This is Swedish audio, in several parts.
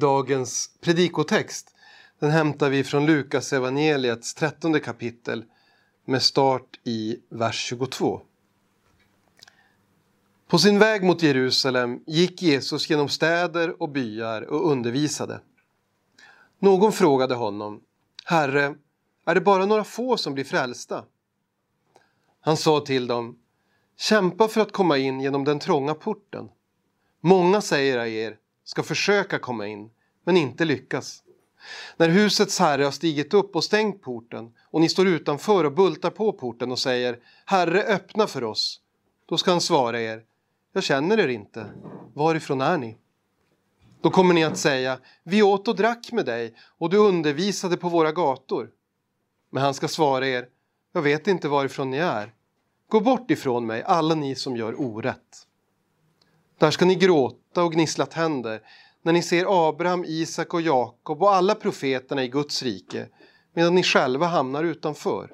Dagens predikotext den hämtar vi från Lukas evangeliets trettonde kapitel med start i vers 22. På sin väg mot Jerusalem gick Jesus genom städer och byar och undervisade. Någon frågade honom, Herre, är det bara några få som blir frälsta? Han sa till dem, kämpa för att komma in genom den trånga porten. Många, säger jag er, ska försöka komma in, men inte lyckas. När husets herre har stigit upp och stängt porten och ni står utanför och bultar på porten och säger Herre, öppna för oss. Då ska han svara er Jag känner er inte. Varifrån är ni? Då kommer ni att säga Vi åt och drack med dig och du undervisade på våra gator. Men han ska svara er Jag vet inte varifrån ni är. Gå bort ifrån mig, alla ni som gör orätt. Där ska ni gråta och gnissla tänder när ni ser Abraham, Isak och Jakob och alla profeterna i Guds rike medan ni själva hamnar utanför.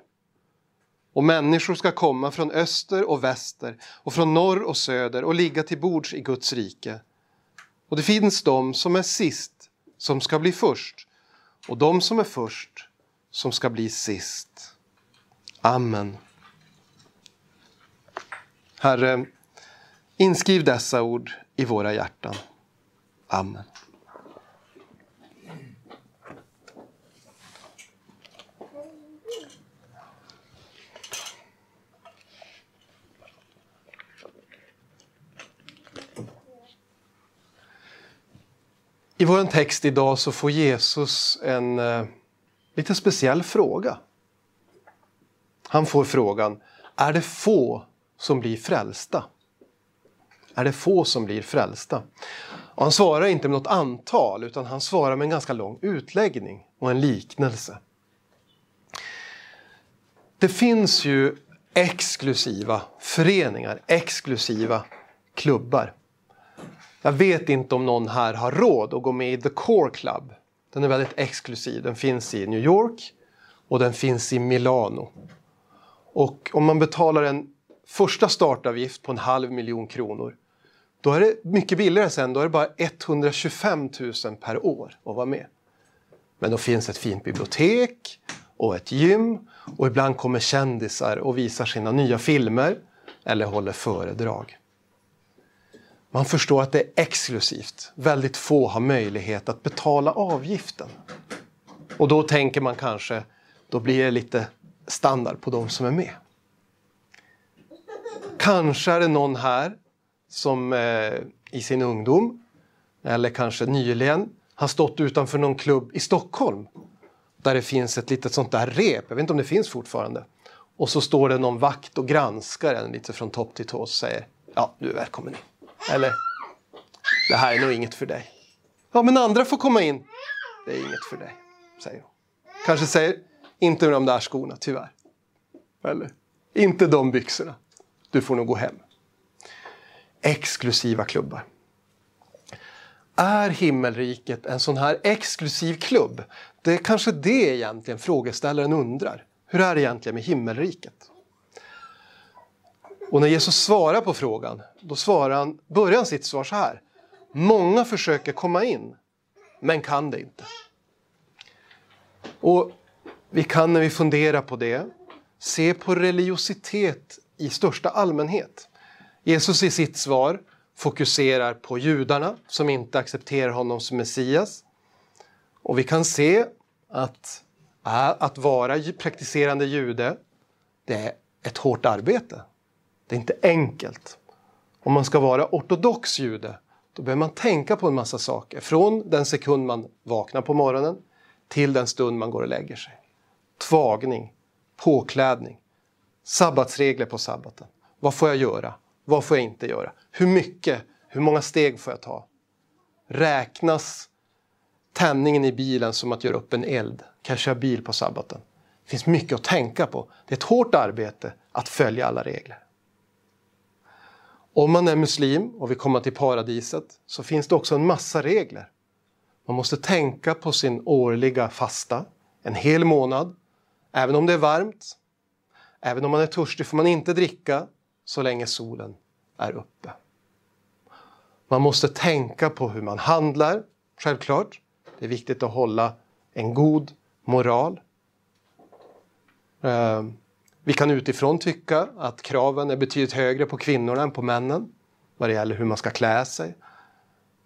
Och människor ska komma från öster och väster och från norr och söder och ligga till bords i Guds rike. Och det finns de som är sist som ska bli först och de som är först som ska bli sist. Amen. Herre, inskriv dessa ord i våra hjärtan. Amen. I vår text idag så får Jesus en eh, lite speciell fråga. Han får frågan, är det få som blir frälsta? Är det få som blir frälsta? Och han svarar inte med något antal utan han svarar med en ganska lång utläggning och en liknelse. Det finns ju exklusiva föreningar, exklusiva klubbar. Jag vet inte om någon här har råd att gå med i The Core Club. Den är väldigt exklusiv. Den finns i New York och den finns i Milano. Och om man betalar en första startavgift på en halv miljon kronor då är det mycket billigare sen. Då är det bara 125 000 per år att vara med. Men då finns ett fint bibliotek och ett gym och ibland kommer kändisar och visar sina nya filmer eller håller föredrag. Man förstår att det är exklusivt. Väldigt få har möjlighet att betala avgiften. Och då tänker man kanske, då blir det lite standard på de som är med. Kanske är det någon här som eh, i sin ungdom, eller kanske nyligen, har stått utanför någon klubb i Stockholm där det finns ett litet sånt där rep, jag vet inte om det finns fortfarande. Och så står det någon vakt och granskar en lite från topp till tå och säger ja, du är välkommen in. Eller, det här är nog inget för dig. Ja, men andra får komma in. Det är inget för dig, säger hon. Kanske säger, inte med de där skorna, tyvärr. Eller, inte de byxorna. Du får nog gå hem exklusiva klubbar. Är himmelriket en sån här exklusiv klubb? Det är kanske det egentligen frågeställaren undrar. Hur är det egentligen med himmelriket? Och när Jesus svarar på frågan, då svarar han, börjar han sitt svar så här. Många försöker komma in, men kan det inte. Och vi kan när vi funderar på det se på religiositet i största allmänhet. Jesus i sitt svar fokuserar på judarna som inte accepterar honom som Messias. Och vi kan se att att vara praktiserande jude, det är ett hårt arbete. Det är inte enkelt. Om man ska vara ortodox jude, då behöver man tänka på en massa saker. Från den sekund man vaknar på morgonen till den stund man går och lägger sig. Tvagning, påklädning, sabbatsregler på sabbaten. Vad får jag göra? Vad får jag inte göra? Hur mycket? Hur många steg får jag ta? Räknas tändningen i bilen som att göra upp en eld? Kan jag köra bil på sabbaten? Det finns mycket att tänka på. Det är ett hårt arbete att följa alla regler. Om man är muslim och vill komma till paradiset så finns det också en massa regler. Man måste tänka på sin årliga fasta, en hel månad. Även om det är varmt, även om man är törstig får man inte dricka, så länge solen är uppe. Man måste tänka på hur man handlar, självklart. Det är viktigt att hålla en god moral. Eh, vi kan utifrån tycka att kraven är betydligt högre på kvinnorna än på männen vad det gäller hur man ska klä sig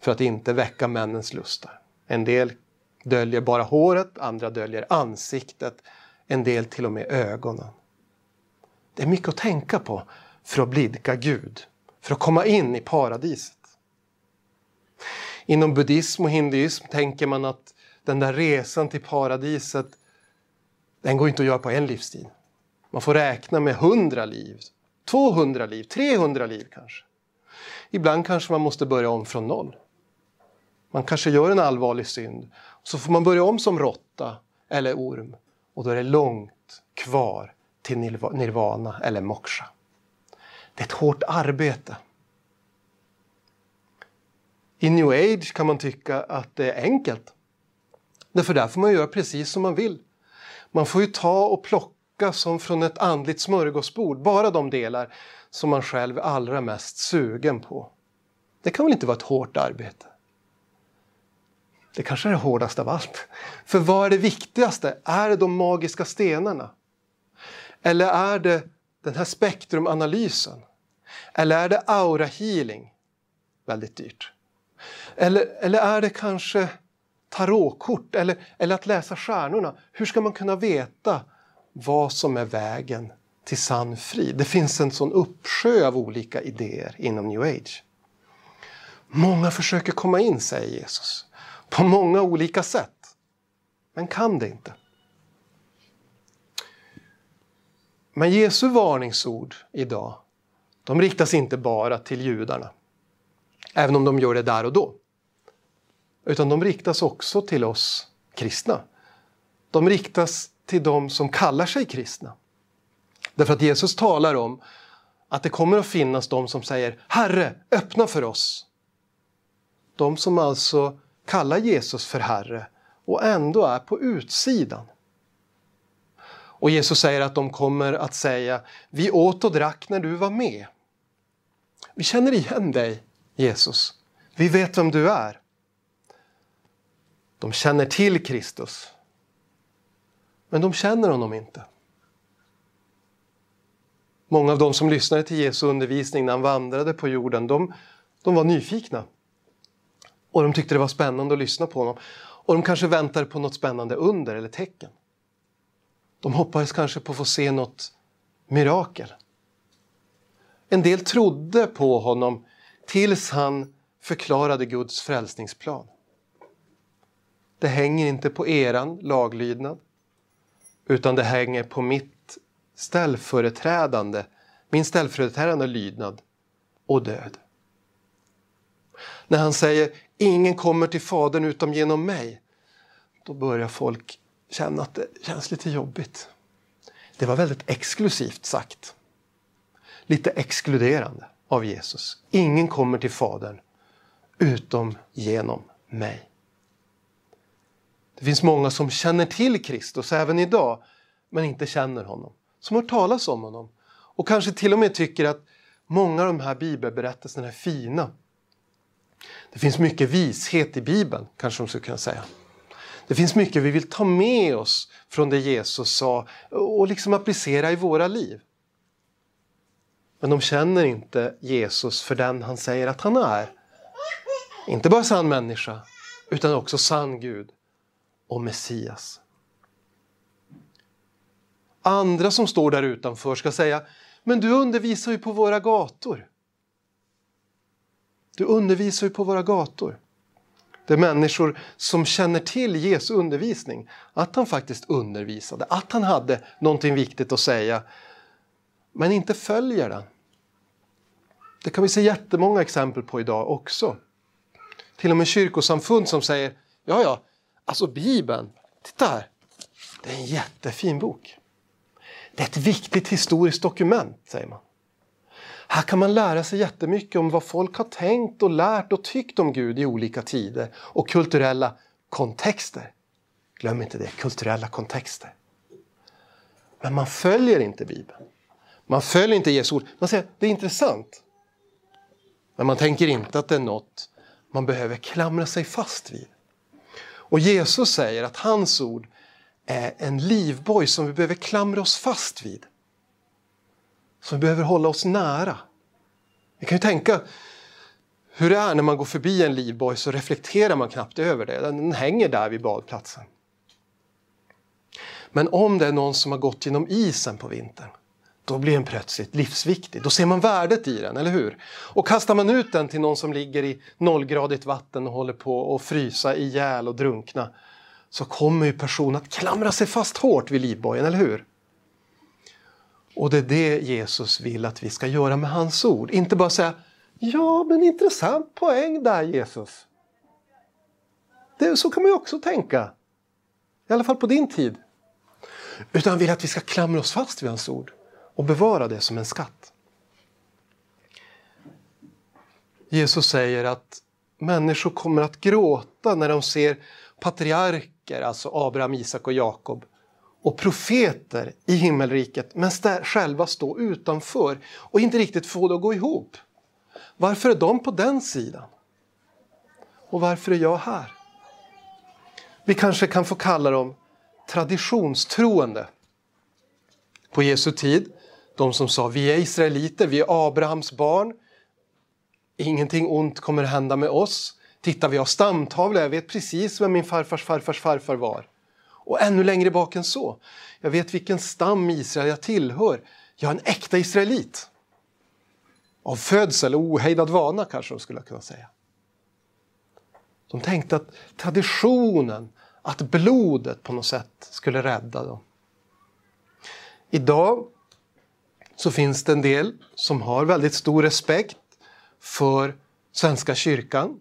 för att inte väcka männens lustar. En del döljer bara håret, andra döljer ansiktet, en del till och med ögonen. Det är mycket att tänka på för att blidka Gud, för att komma in i paradiset. Inom buddhism och hinduism tänker man att den där resan till paradiset, den går inte att göra på en livstid. Man får räkna med 100 liv, 200 liv, 300 liv kanske. Ibland kanske man måste börja om från noll. Man kanske gör en allvarlig synd. Så får man börja om som råtta eller orm och då är det långt kvar till nirvana eller moksha. Det är ett hårt arbete. I new age kan man tycka att det är enkelt. Därför där får man göra precis som man vill. Man får ju ta och plocka som från ett andligt smörgåsbord, bara de delar som man själv är allra mest sugen på. Det kan väl inte vara ett hårt arbete? Det kanske är det hårdaste av allt. För vad är det viktigaste? Är det de magiska stenarna? Eller är det den här spektrumanalysen? Eller är det aura healing? Väldigt dyrt. Eller, eller är det kanske tarotkort eller, eller att läsa stjärnorna? Hur ska man kunna veta vad som är vägen till sann frid? Det finns en sån uppsjö av olika idéer inom new age. Många försöker komma in, säger Jesus, på många olika sätt, men kan det inte. Men Jesu varningsord idag, de riktas inte bara till judarna, även om de gör det där och då. Utan de riktas också till oss kristna. De riktas till de som kallar sig kristna. Därför att Jesus talar om att det kommer att finnas de som säger Herre, öppna för oss. De som alltså kallar Jesus för Herre och ändå är på utsidan. Och Jesus säger att de kommer att säga Vi åt och drack när du var med. Vi känner igen dig, Jesus. Vi vet vem du är. De känner till Kristus. Men de känner honom inte. Många av de som lyssnade till Jesu undervisning när han vandrade på jorden, de, de var nyfikna. Och de tyckte det var spännande att lyssna på honom. Och de kanske väntade på något spännande under eller tecken. De hoppades kanske på att få se något mirakel. En del trodde på honom tills han förklarade Guds frälsningsplan. Det hänger inte på eran laglydnad utan det hänger på mitt ställföreträdande, min ställföreträdande lydnad och död. När han säger ingen kommer till Fadern utom genom mig, då börjar folk känna att det känns lite jobbigt. Det var väldigt exklusivt sagt. Lite exkluderande av Jesus. Ingen kommer till Fadern utom genom mig. Det finns många som känner till Kristus även idag, men inte känner honom. Som har talas om honom. Och kanske till och med tycker att många av de här bibelberättelserna är fina. Det finns mycket vishet i Bibeln, kanske de skulle kunna säga. Det finns mycket vi vill ta med oss från det Jesus sa och liksom applicera i våra liv. Men de känner inte Jesus för den han säger att han är. Inte bara sann människa, utan också sann Gud och Messias. Andra som står där utanför ska säga Men du undervisar ju på våra gator. Du undervisar ju på våra gator. Det är människor som känner till Jesu undervisning. Att han faktiskt undervisade, att han hade någonting viktigt att säga. Men inte följer den. Det kan vi se jättemånga exempel på idag också. Till och med kyrkosamfund som säger ja, ja, Alltså Bibeln, titta här. Det är en jättefin bok. Det är ett viktigt historiskt dokument, säger man. Här kan man lära sig jättemycket om vad folk har tänkt och lärt och tyckt om Gud i olika tider och kulturella kontexter. Glöm inte det, kulturella kontexter. Men man följer inte Bibeln. Man följer inte Jesu ord. Man säger det är intressant. Men man tänker inte att det är något man behöver klamra sig fast vid. Och Jesus säger att hans ord är en livboj som vi behöver klamra oss fast vid. Som vi behöver hålla oss nära. Vi kan ju tänka hur det är när man går förbi en livboj så reflekterar man knappt över det. Den hänger där vid badplatsen. Men om det är någon som har gått genom isen på vintern då blir den plötsligt livsviktig. Då ser man värdet i den, eller hur? Och kastar man ut den till någon som ligger i nollgradigt vatten och håller på att frysa ihjäl och drunkna så kommer ju personen att klamra sig fast hårt vid livbojen, eller hur? Och det är det Jesus vill att vi ska göra med hans ord. Inte bara säga Ja, men intressant poäng där Jesus. Det, så kan man ju också tänka. I alla fall på din tid. Utan han vill att vi ska klamra oss fast vid hans ord och bevara det som en skatt. Jesus säger att människor kommer att gråta när de ser patriarker, alltså Abraham, Isak och Jakob och profeter i himmelriket men själva stå utanför och inte riktigt få det att gå ihop. Varför är de på den sidan? Och varför är jag här? Vi kanske kan få kalla dem traditionstroende. På Jesu tid, de som sa vi är israeliter, vi är Abrahams barn. Ingenting ont kommer hända med oss. Titta, vi har stamtavlor, jag vet precis vem min farfars farfars farfar var. Och ännu längre bak än så. Jag vet vilken stam Israel jag tillhör. Jag är en äkta israelit. Av födsel och ohejdad vana kanske de skulle kunna säga. De tänkte att traditionen, att blodet på något sätt skulle rädda dem. Idag så finns det en del som har väldigt stor respekt för Svenska kyrkan.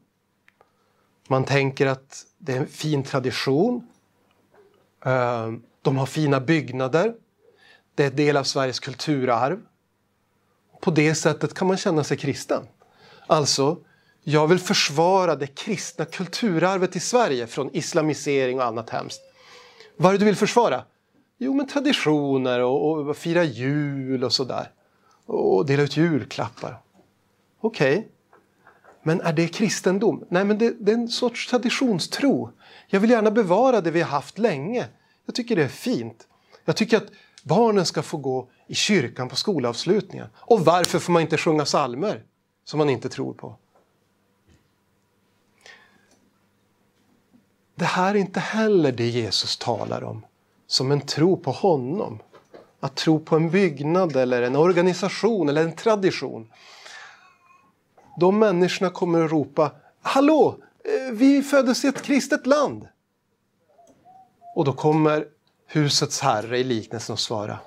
Man tänker att det är en fin tradition. Eh, de har fina byggnader. Det är en del av Sveriges kulturarv. På det sättet kan man känna sig kristen. Alltså, jag vill försvara det kristna kulturarvet i Sverige från islamisering och annat hemskt. Vad är det du vill försvara? Jo, men traditioner och, och fira jul och sådär. Och dela ut julklappar. Okej. Okay. Men är det kristendom? Nej, men det, det, är en sorts traditionstro. Jag vill gärna bevara det vi har haft länge. Jag tycker det är fint. Jag tycker att barnen ska få gå i kyrkan på skolavslutningen. Och varför får man inte sjunga salmer som man inte tror på? Det här är inte heller det Jesus talar om som en tro på honom. Att tro på en byggnad eller en organisation eller en tradition. De människorna kommer att ropa Hallå! Eh, vi föddes i ett kristet land! Och då kommer husets herre i liknelsen att svara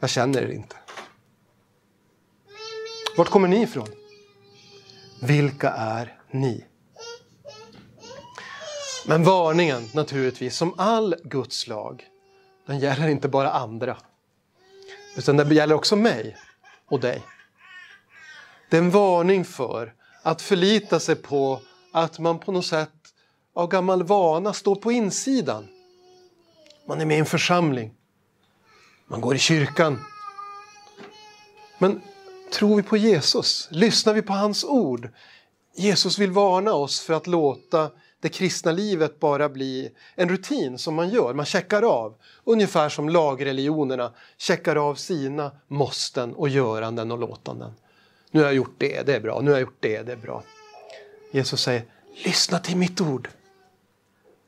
jag känner er inte. Vart kommer ni ifrån? Vilka är ni? Men varningen naturligtvis, som all Guds lag, den gäller inte bara andra. Utan den gäller också mig och dig. Det är en varning för att förlita sig på att man på något sätt av gammal vana står på insidan. Man är med i en församling. Man går i kyrkan. Men tror vi på Jesus? Lyssnar vi på hans ord? Jesus vill varna oss för att låta det kristna livet bara bli en rutin som man gör, man checkar av. Ungefär som lagreligionerna checkar av sina måsten och göranden och låtanden. Nu har jag gjort det, det är bra. Nu har jag gjort det, det är bra. Jesus säger, lyssna till mitt ord.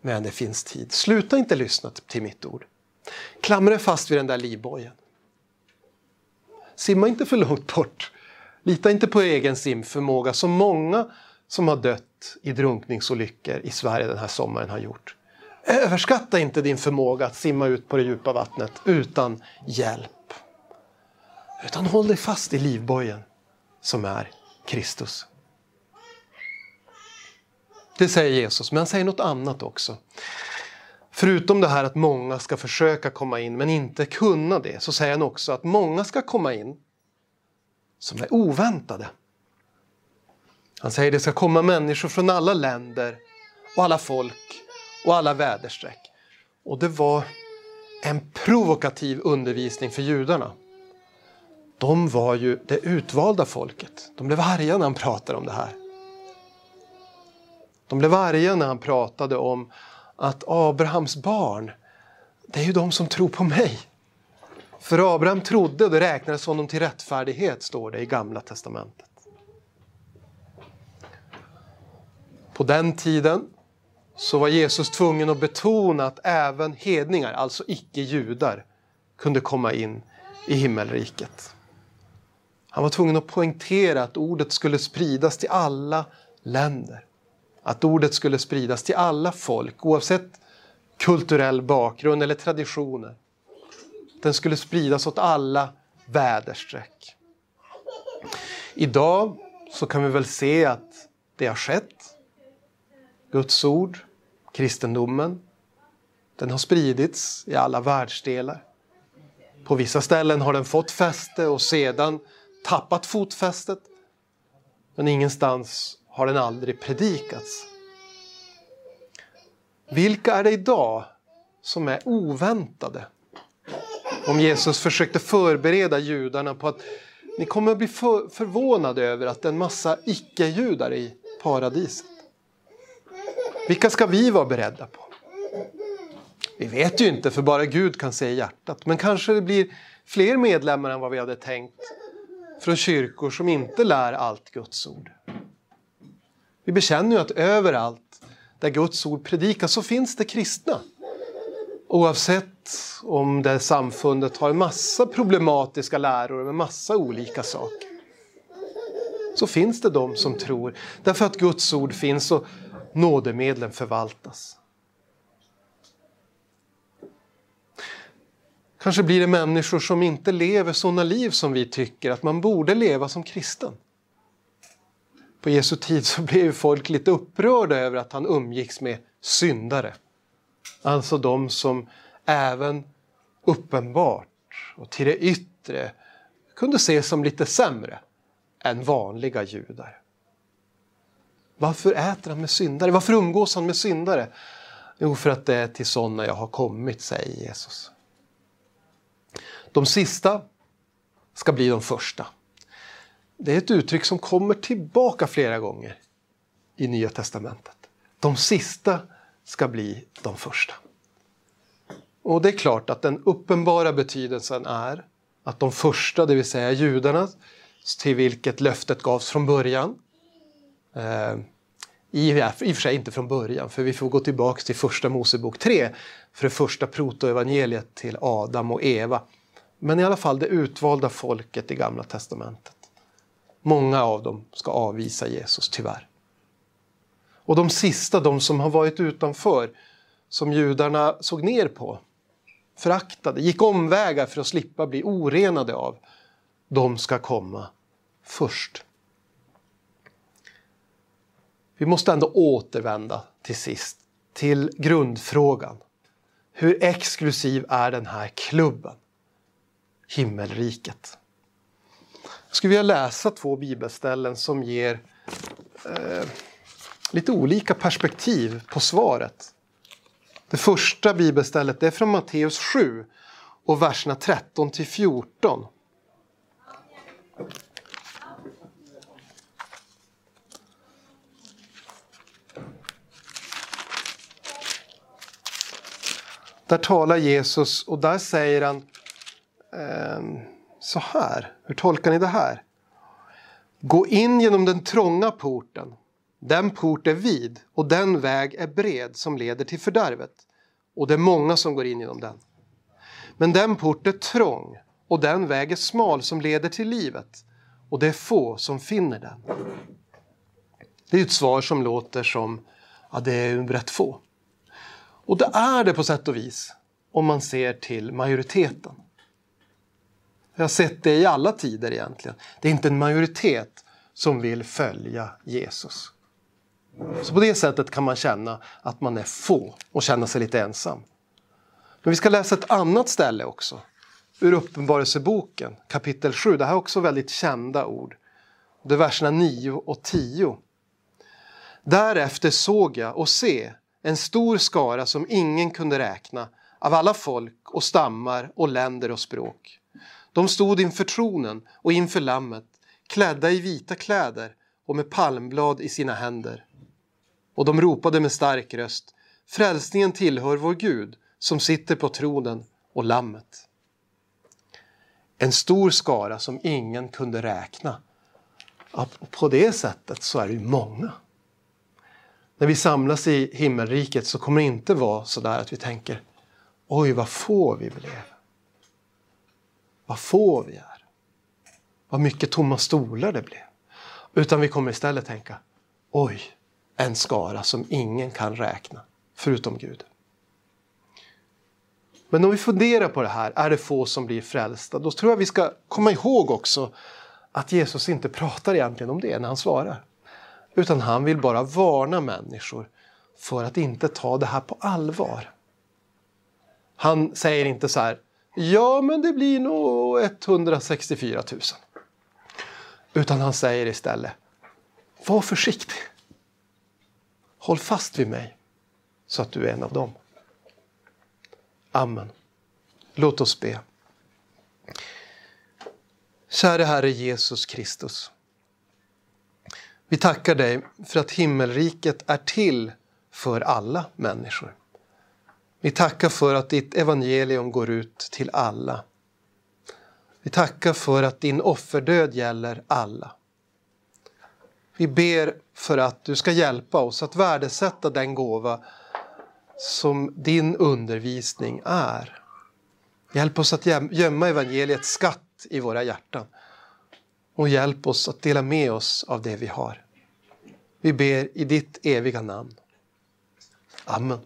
Men det finns tid. Sluta inte lyssna till mitt ord. Klamra dig fast vid den där livbojen. Simma inte för långt bort. Lita inte på egen simförmåga som många som har dött i drunkningsolyckor i Sverige den här sommaren har gjort. Överskatta inte din förmåga att simma ut på det djupa vattnet utan hjälp. Utan håll dig fast i livbojen som är Kristus. Det säger Jesus, men han säger något annat också. Förutom det här att många ska försöka komma in men inte kunna det så säger han också att många ska komma in som är oväntade. Han säger att det ska komma människor från alla länder och alla folk och alla väderstreck. Och det var en provokativ undervisning för judarna. De var ju det utvalda folket. De blev arga när han pratade om det här. De blev arga när han pratade om att Abrahams barn, det är ju de som tror på mig. För Abraham trodde och det räknades honom till rättfärdighet, står det i Gamla testamentet. På den tiden så var Jesus tvungen att betona att även hedningar, alltså icke-judar, kunde komma in i himmelriket. Han var tvungen att poängtera att ordet skulle spridas till alla länder. Att ordet skulle spridas till alla folk oavsett kulturell bakgrund eller traditioner. Den skulle spridas åt alla väderstreck. Idag så kan vi väl se att det har skett. Guds ord, kristendomen, den har spridits i alla världsdelar. På vissa ställen har den fått fäste och sedan tappat fotfästet. Men ingenstans har den aldrig predikats. Vilka är det idag som är oväntade? Om Jesus försökte förbereda judarna på att ni kommer att bli för förvånade över att det är en massa icke-judar i paradiset. Vilka ska vi vara beredda på? Vi vet ju inte, för bara Gud kan se i hjärtat. Men kanske det blir fler medlemmar än vad vi hade tänkt från kyrkor som inte lär allt Guds ord. Vi bekänner ju att överallt där Guds ord predikas så finns det kristna. Oavsett om det samfundet har en massa problematiska läror med massa olika saker. Så finns det de som tror därför att Guds ord finns och nådemedlen förvaltas. Kanske blir det människor som inte lever sådana liv som vi tycker att man borde leva som kristen. På Jesu tid så blev folk lite upprörda över att han umgicks med syndare. Alltså de som även uppenbart och till det yttre kunde ses som lite sämre än vanliga judar. Varför äter han med syndare? Varför umgås han med syndare? Jo, för att det är till sådana jag har kommit, säger Jesus. De sista ska bli de första. Det är ett uttryck som kommer tillbaka flera gånger i Nya Testamentet. De sista ska bli de första. Och det är klart att den uppenbara betydelsen är att de första, det vill säga judarna, till vilket löftet gavs från början. Eh, I, I och för sig inte från början, för vi får gå tillbaka till första Mosebok 3 för det första protoevangeliet till Adam och Eva. Men i alla fall det utvalda folket i Gamla testamentet. Många av dem ska avvisa Jesus, tyvärr. Och de sista, de som har varit utanför, som judarna såg ner på, föraktade, gick omvägar för att slippa bli orenade av, de ska komma först. Vi måste ändå återvända till sist till grundfrågan. Hur exklusiv är den här klubben? Himmelriket. Jag skulle vilja läsa två bibelställen som ger eh, lite olika perspektiv på svaret. Det första bibelstället är från Matteus 7 och verserna 13 till 14. Där talar Jesus och där säger han eh, så här. Hur tolkar ni det här? Gå in genom den trånga porten. Den port är vid och den väg är bred som leder till fördärvet. Och det är många som går in genom den. Men den port är trång och den väg är smal som leder till livet. Och det är få som finner den. Det är ett svar som låter som att ja, det är rätt få. Och det är det på sätt och vis om man ser till majoriteten. Jag har sett det i alla tider egentligen. Det är inte en majoritet som vill följa Jesus. Så på det sättet kan man känna att man är få och känna sig lite ensam. Men vi ska läsa ett annat ställe också. Ur Uppenbarelseboken kapitel 7. Det här är också väldigt kända ord. Det är verserna 9 och 10. Därefter såg jag och se en stor skara som ingen kunde räkna av alla folk och stammar och länder och språk. De stod inför tronen och inför lammet klädda i vita kläder och med palmblad i sina händer. och de ropade med stark röst Frälsningen tillhör vår Gud som sitter på tronen och Lammet. En stor skara som ingen kunde räkna. På det sättet så är det ju många. När vi samlas i himmelriket så kommer det inte vara så där att vi tänker Oj, vad få vi blev. Vad få vi är. Vad mycket tomma stolar det blev. Utan vi kommer istället tänka Oj, en skara som ingen kan räkna, förutom Gud. Men om vi funderar på det här, är det få som blir frälsta? Då tror jag vi ska komma ihåg också att Jesus inte pratar egentligen om det när han svarar. Utan han vill bara varna människor för att inte ta det här på allvar. Han säger inte så här, ja men det blir nog 164 000. Utan han säger istället, var försiktig. Håll fast vid mig så att du är en av dem. Amen. Låt oss be. Käre Herre Jesus Kristus. Vi tackar dig för att himmelriket är till för alla människor. Vi tackar för att ditt evangelium går ut till alla. Vi tackar för att din offerdöd gäller alla. Vi ber för att du ska hjälpa oss att värdesätta den gåva som din undervisning är. Hjälp oss att gömma evangeliets skatt i våra hjärtan och hjälp oss att dela med oss av det vi har. Vi ber i ditt eviga namn. Amen.